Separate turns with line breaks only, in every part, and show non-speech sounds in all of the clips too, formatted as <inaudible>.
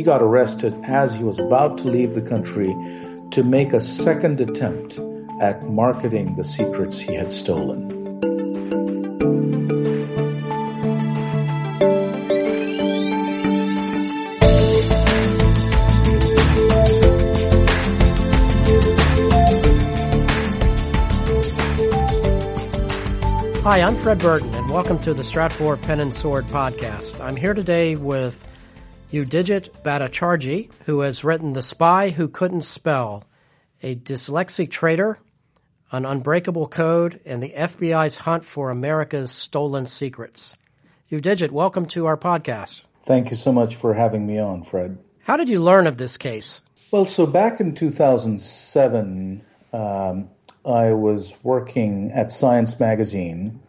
he got arrested as he was about to leave the country to make a second attempt at marketing the secrets he had stolen.
Hi, I'm Fred Burton, and welcome to the Stratfor Pen and Sword podcast. I'm here today with Yudhijit Bhattacharjee, who has written The Spy Who Couldn't Spell, a dyslexic traitor, an unbreakable code, and the FBI's hunt for America's stolen secrets. Yudhijit, welcome to our podcast.
Thank you so much for having me on, Fred.
How did you learn of this case?
Well, so back in 2007, um, I was working at Science Magazine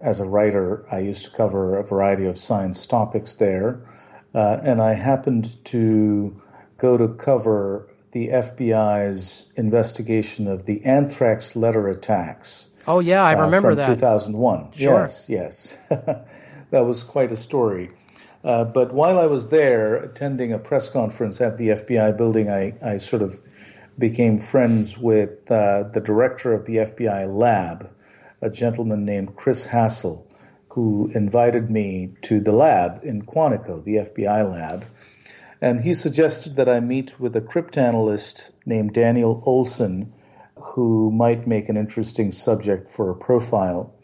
as a writer. I used to cover a variety of science topics there, uh, and I happened to go to cover the FBI's investigation of the anthrax letter attacks.
Oh yeah, I uh, remember
uh,
that.
2001.
Sure.
Yes, yes. <laughs> that was quite a story. Uh, but while I was there attending a press conference at the FBI building, I, I sort of became friends with uh, the director of the FBI lab, a gentleman named Chris Hassell, who invited me to the lab in Quantico, the FBI lab. And he suggested that I meet with a cryptanalyst named Daniel Olson, who might make an interesting subject for a profile.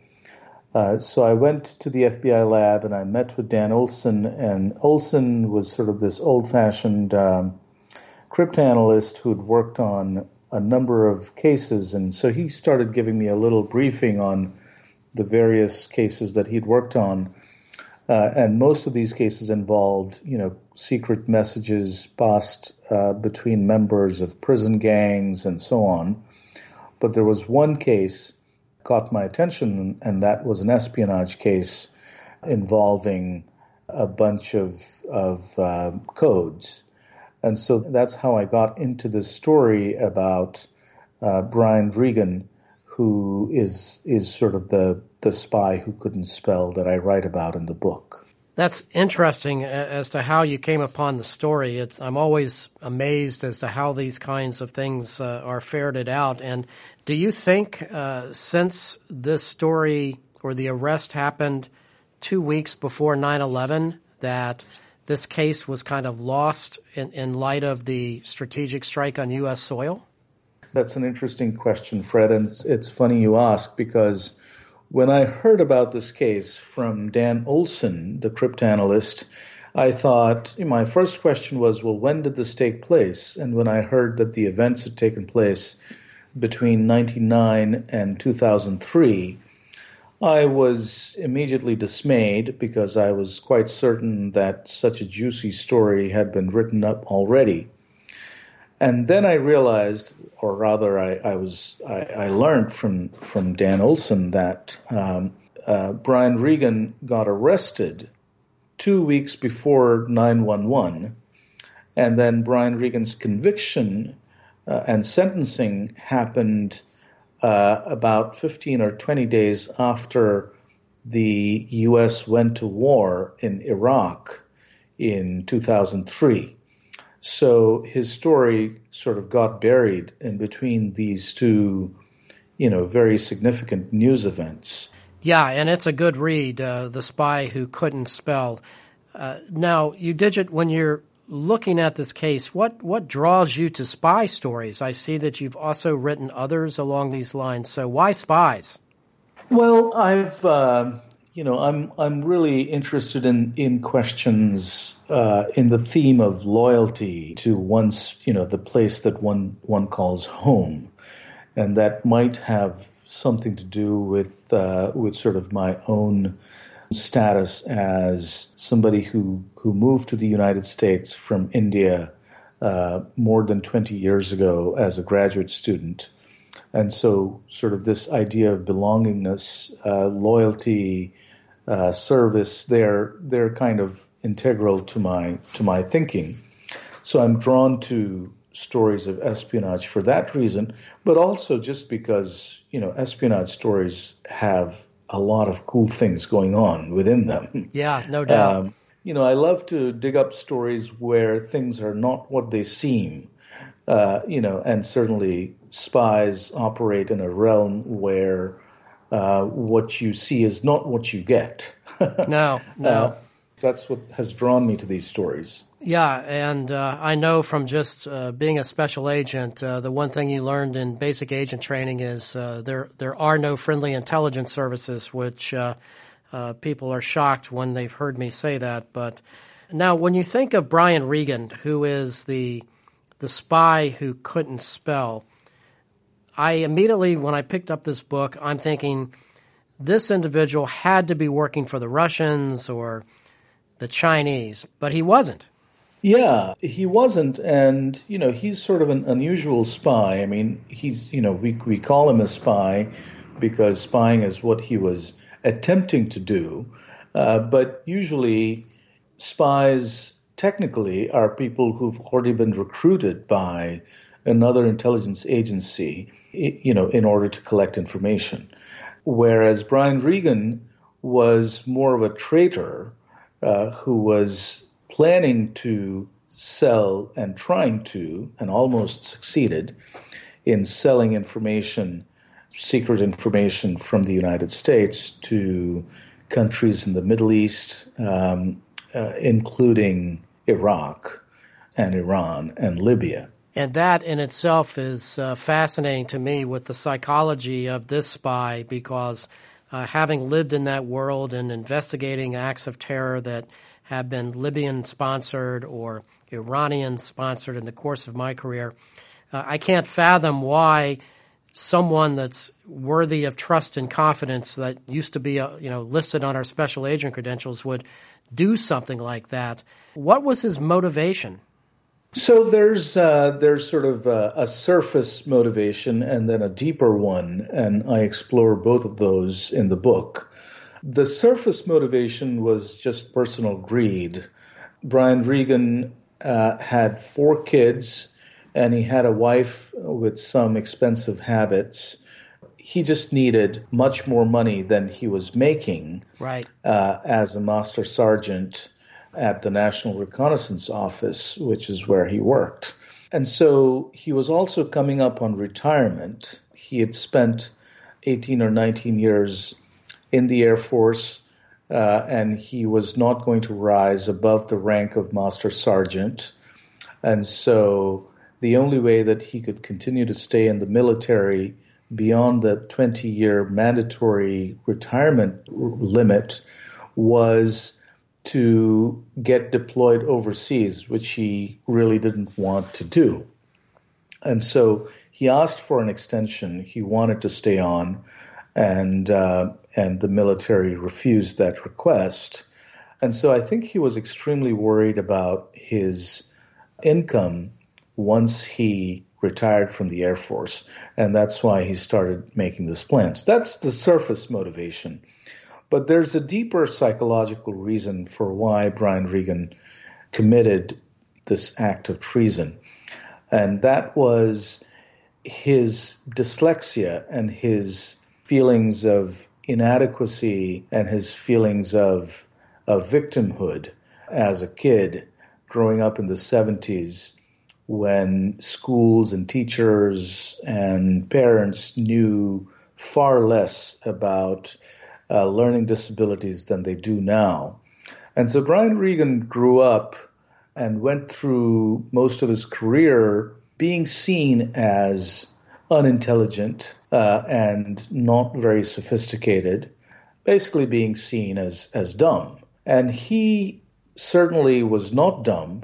Uh, so I went to the FBI lab and I met with Dan Olson, and Olson was sort of this old-fashioned um, cryptanalyst who'd worked on a number of cases, and so he started giving me a little briefing on the various cases that he'd worked on. Uh, and most of these cases involved, you know, secret messages passed uh, between members of prison gangs and so on. But there was one case caught my attention, and that was an espionage case involving a bunch of of uh, codes and so that's how I got into this story about uh, Brian Regan, who is is sort of the the spy who couldn't spell that I write about in the book.
That's interesting as to how you came upon the story. It's, I'm always amazed as to how these kinds of things uh, are ferreted out. And do you think, uh, since this story or the arrest happened two weeks before 9 11, that this case was kind of lost in, in light of the strategic strike on U.S. soil?
That's an interesting question, Fred, and it's, it's funny you ask because when I heard about this case from Dan Olson, the cryptanalyst, I thought my first question was, well, when did this take place? And when I heard that the events had taken place between 99 and 2003, I was immediately dismayed because I was quite certain that such a juicy story had been written up already. And then I realized, or rather, I, I was I, I, learned from from Dan Olson that um, uh, Brian Regan got arrested two weeks before 911, and then Brian Regan's conviction uh, and sentencing happened uh, about 15 or 20 days after the U.S. went to war in Iraq in 2003. So his story sort of got buried in between these two, you know, very significant news events.
Yeah, and it's a good read, uh, The Spy Who Couldn't Spell. Uh, now, Yudhijit when you're looking at this case, what, what draws you to spy stories? I see that you've also written others along these lines. So why spies?
Well, I've, uh, you know, I'm, I'm really interested in, in questions, uh, in the theme of loyalty to one's, you know, the place that one, one calls home. And that might have something to do with, uh, with sort of my own, status as somebody who, who moved to the United States from India uh, more than 20 years ago as a graduate student. And so, sort of this idea of belongingness, uh, loyalty, uh, service, they're, they're kind of integral to my, to my thinking. So I'm drawn to stories of espionage for that reason, but also just because, you know, espionage stories have a lot of cool things going on within them.
Yeah, no doubt. Um,
you know, I love to dig up stories where things are not what they seem. Uh, you know, and certainly spies operate in a realm where uh, what you see is not what you get.
no, <laughs> no. Uh,
that's what has drawn me to these stories.
Yeah, and uh, I know from just uh, being a special agent, uh, the one thing you learned in basic agent training is uh, there there are no friendly intelligence services, which uh, uh, people are shocked when they've heard me say that. But now, when you think of Brian Regan, who is the the spy who couldn't spell, I immediately, when I picked up this book, I'm thinking this individual had to be working for the Russians or the Chinese, but he wasn't.
Yeah, he wasn't, and you know he's sort of an unusual spy. I mean, he's you know we we call him a spy because spying is what he was attempting to do, uh, but usually spies technically are people who've already been recruited by another intelligence agency, you know, in order to collect information. Whereas Brian Regan was more of a traitor uh, who was planning to sell and trying to, and almost succeeded in selling information, secret information from the United States to countries in the Middle East, um, uh, including Iraq and Iran and Libya.
And that in itself is uh, fascinating to me with the psychology of this spy because uh, having lived in that world and investigating acts of terror that have been Libyan sponsored or Iranian sponsored in the course of my career. Uh, I can't fathom why someone that's worthy of trust and confidence that used to be uh, you know listed on our special agent credentials would do something like that. What was his motivation?
So there's uh, there's sort of a, a, surface motivation and then a deeper one, and I explore both of those in the book. The surface motivation was just personal greed. Brian Regan uh, had four kids and he had a wife with some expensive habits. He just needed much more money than he was making
right.
Uh, as a master sergeant at the National Reconnaissance Office, which is where he worked. And so he was also coming up on retirement. He had spent 18 or 19 years in the Air Force, uh, and he was not going to rise above the rank of Master Sergeant. And so the only way that he could continue to stay in the military beyond the 20 year mandatory retirement limit was to get deployed overseas, which he really didn't want to do. And so he asked for an extension. He wanted to stay on and uh, and the military refused that request. And so I think he was extremely worried about his income once he retired from the Air Force, and that's why he started making these plans. That's the surface motivation. But there's a deeper psychological reason for why Brian Regan committed this act of treason. And that was his dyslexia and his feelings of inadequacy and his feelings of, of victimhood as a kid growing up in the 70s when schools and teachers and parents knew far less about uh, learning disabilities than they do now. And so Brian Regan grew up and went through most of his career being seen as unintelligent uh, and not very sophisticated, basically being seen as, as dumb. And he certainly was not dumb.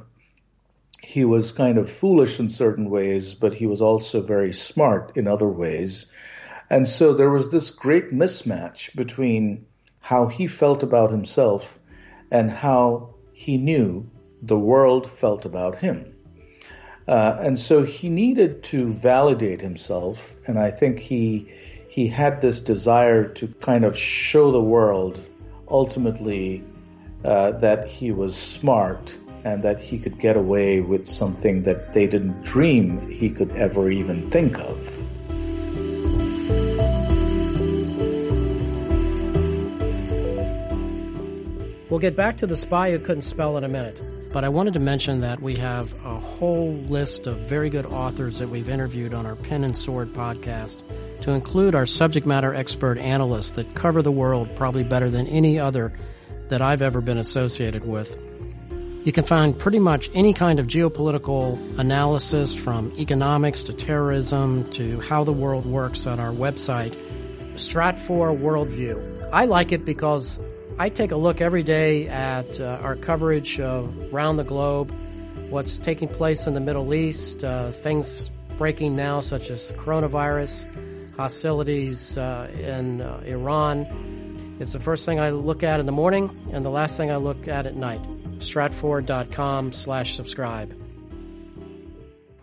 He was kind of foolish in certain ways, but he was also very smart in other ways. And so there was this great mismatch between how he felt about himself and how he knew the world felt about him. Uh, and so he needed to validate himself, and I think he he had this desire to kind of show the world ultimately uh, that he was smart and that he could get away with something that they didn't dream he could ever even think of.
Well, get back to the spy who couldn't spell in a minute. But I wanted to mention that we have a whole list of very good authors that we've interviewed on our Pen and Sword podcast to include our subject matter expert analysts that cover the world probably better than any other that I've ever been associated with. You can find pretty much any kind of geopolitical analysis from economics to terrorism to how the world works on our website, Stratfor Worldview. I like it because I take a look every day at uh, our coverage of around the globe, what's taking place in the Middle East, uh, things breaking now, such as coronavirus, hostilities uh, in uh, Iran. It's the first thing I look at in the morning and the last thing I look at at night. Stratfor.com slash subscribe.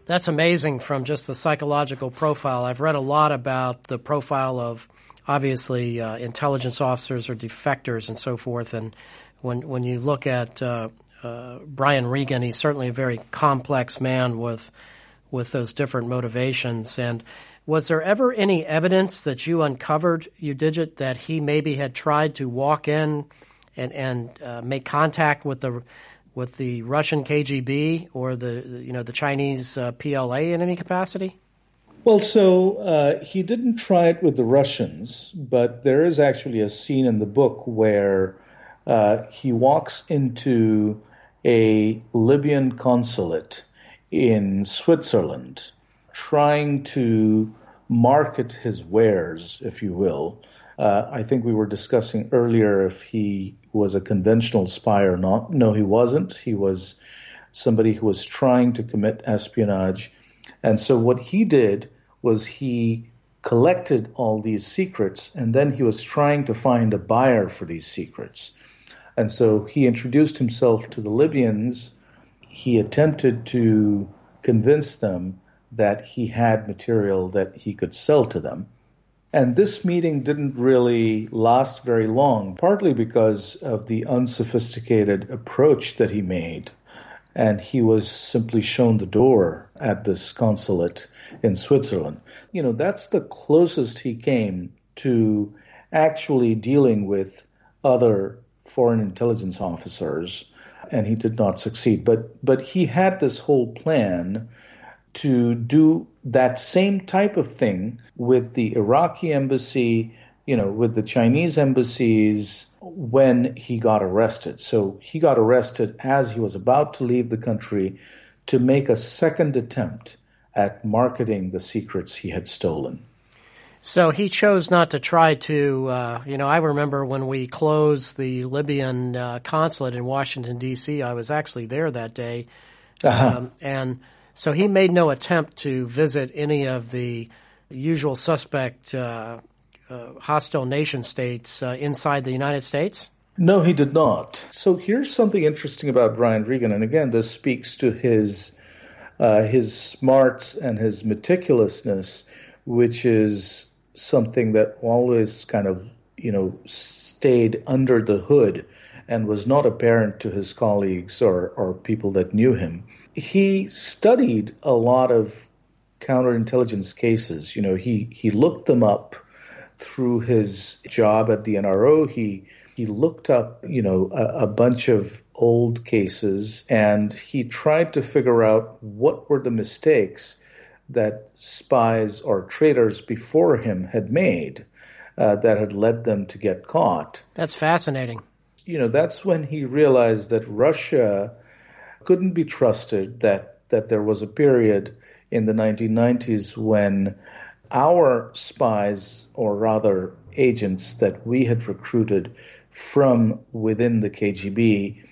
That's amazing from just the psychological profile. I've read a lot about the profile of obviously uh, intelligence officers or defectors and so forth. And when when you look at uh, uh, Brian Regan, he's certainly a very complex man with with those different motivations. And was there ever any evidence that you uncovered, Yudhijit, that he maybe had tried to walk in and and uh, make contact with the with the Russian KGB or the you know the Chinese uh, PLA in any capacity?
Well, so uh, he didn't try it with the Russians, but there is actually a scene in the book where uh, he walks into a Libyan consulate in Switzerland trying to market his wares, if you will. Uh, I think we were discussing earlier if he was a conventional spy or not. No, he wasn't. He was somebody who was trying to commit espionage. And so what he did was he collected all these secrets and then he was trying to find a buyer for these secrets. And so he introduced himself to the Libyans. He attempted to convince them that he had material that he could sell to them. And this meeting didn't really last very long, partly because of the unsophisticated approach that he made. And he was simply shown the door at this consulate in Switzerland. You know, that's the closest he came to actually dealing with other foreign intelligence officers, and he did not succeed. But but he had this whole plan to do that same type of thing with the Iraqi embassy, you know, with the Chinese embassies when he got arrested. So he got arrested as he was about to leave the country to make a second attempt at marketing the secrets he had stolen.
So he chose not to try to, uh, you know, I remember when we closed the Libyan uh, consulate in Washington, D.C., I was actually there that day. Uh-huh. Um, and so he made no attempt to visit any of the usual suspect uh, uh hostile nation states uh, inside the United States?
No, he did not. So here's something interesting about Brian Regan. And again, this speaks to his uh, his smarts and his meticulousness, which is something that always kind of, you know, stayed under the hood and was not apparent to his colleagues or, or people that knew him. He studied a lot of counterintelligence cases. You know, he, he looked them up through his job at the NRO. He he looked up, you know, a, a, bunch of old cases and he tried to figure out what were the mistakes that spies or traitors before him had made uh, that had led them to get caught.
That's fascinating.
You know, that's when he realized that Russia couldn't be trusted, that, that there was a period in the 1990s when our spies, or rather agents that we had recruited, from within the KGB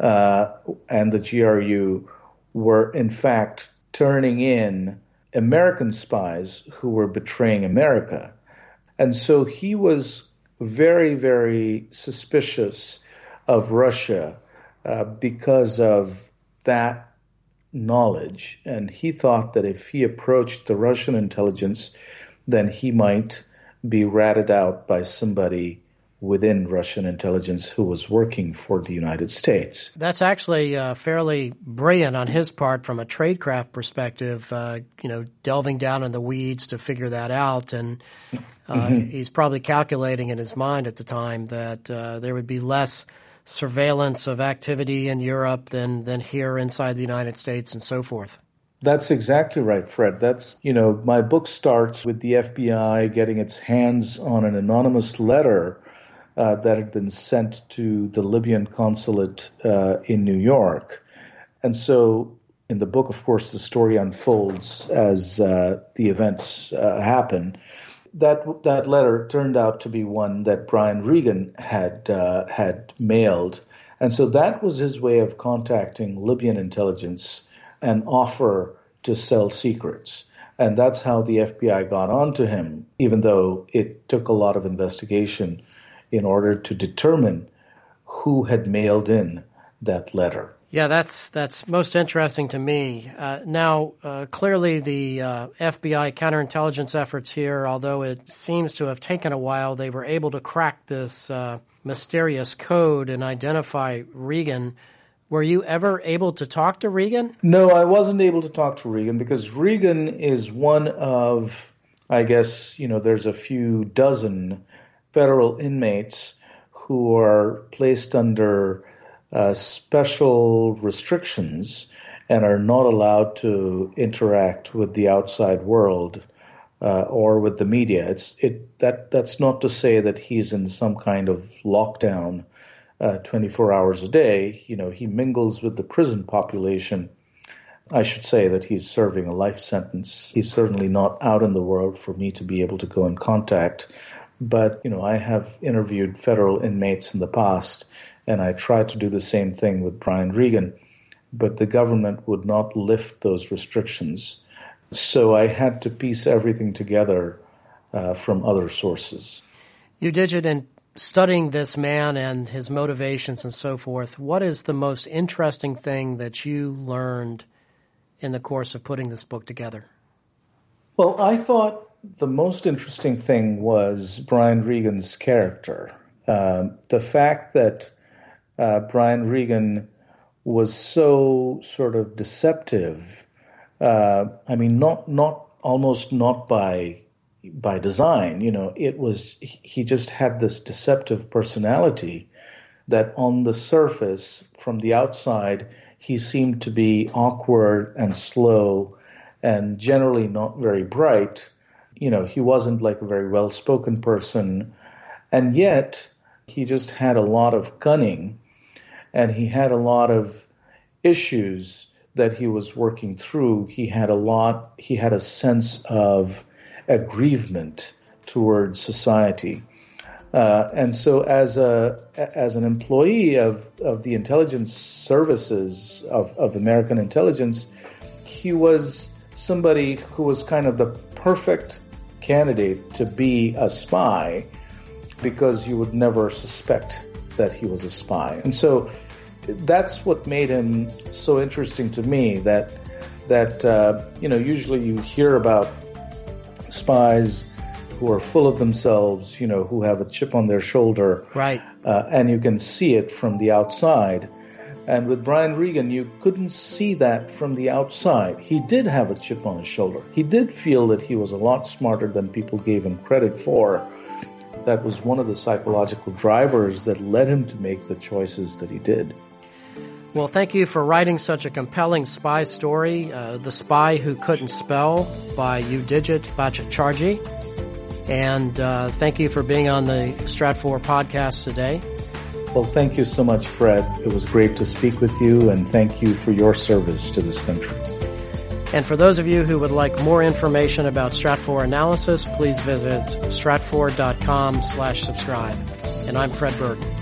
uh, and the GRU were in fact turning in American spies who were betraying America. And so he was very, very suspicious of Russia uh, because of that knowledge. And he thought that if he approached the Russian intelligence, then he might be ratted out by somebody within Russian intelligence who was working for the United States.
That's actually uh, fairly brilliant on his part from a tradecraft perspective, uh, you know, delving down in the weeds to figure that out. And uh, mm-hmm. he's probably calculating in his mind at the time that uh, there would be less surveillance of activity in Europe than, than here inside the United States and so forth.
That's exactly right, Fred. That's, you know, my book starts with the FBI getting its hands on an anonymous letter uh, that had been sent to the Libyan consulate uh, in New York. And so in the book, of course, the story unfolds as uh, the events uh, happen. That that letter turned out to be one that Brian Regan had uh, had mailed, and so that was his way of contacting Libyan intelligence and offer to sell secrets. And that's how the FBI got onto him, even though it took a lot of investigation in order to determine who had mailed in that letter.
Yeah, that's that's most interesting to me. Uh, now, uh, clearly, the uh, FBI counterintelligence efforts here, although it seems to have taken a while, they were able to crack this uh, mysterious code and identify Regan. Were you ever able to talk to Regan?
No, I wasn't able to talk to Regan because Regan is one of, I guess, you know, there's a few dozen federal inmates who are placed under uh, special restrictions and are not allowed to interact with the outside world uh, or with the media. It's it that that's not to say that he's in some kind of lockdown uh, 24 hours a day. You know, he mingles with the prison population. I should say that he's serving a life sentence. He's certainly not out in the world for me to be able to go in contact. But, you know, I have interviewed federal inmates in the past, and I tried to do the same thing with Brian Regan, but the government would not lift those restrictions. So I had to piece everything together uh, from other sources.
Yudhijit in studying this man and his motivations and so forth, what is the most interesting thing that you learned in the course of putting this book together?
Well, I thought the most interesting thing was Brian Regan's character. Uh, the fact that uh, Brian Regan was so sort of deceptive. Uh, I mean, not not almost not by by design. You know, it was he just had this deceptive personality that on the surface, from the outside, he seemed to be awkward and slow and generally not very bright. You know, he wasn't like a very well spoken person. And yet, he just had a lot of cunning and he had a lot of issues that he was working through. He had a lot, he had a sense of aggrievement towards society. Uh, and so, as a as an employee of, of the intelligence services of, of American intelligence, he was somebody who was kind of the perfect candidate to be a spy because you would never suspect that he was a spy. And so that's what made him so interesting to me. That that uh, you know, usually you hear about spies who are full of themselves, you know, who have a chip on their shoulder,
right?
Uh, and you can see it from the outside. And with Brian Regan, you couldn't see that from the outside. He did have a chip on his shoulder. He did feel that he was a lot smarter than people gave him credit for. That was one of the psychological drivers that led him to make the choices that he did.
Well, thank you for writing such a compelling spy story, uh, The Spy Who Couldn't Spell by Yudhijit Bhattacharjee. And uh, thank you for being on the Stratfor podcast today.
Well, thank you so much, Fred. It was great to speak with you, and thank you for your service to this country.
And for those of you who would like more information about Stratfor analysis, please visit stratfor.com slash subscribe. And I'm Fred Burton.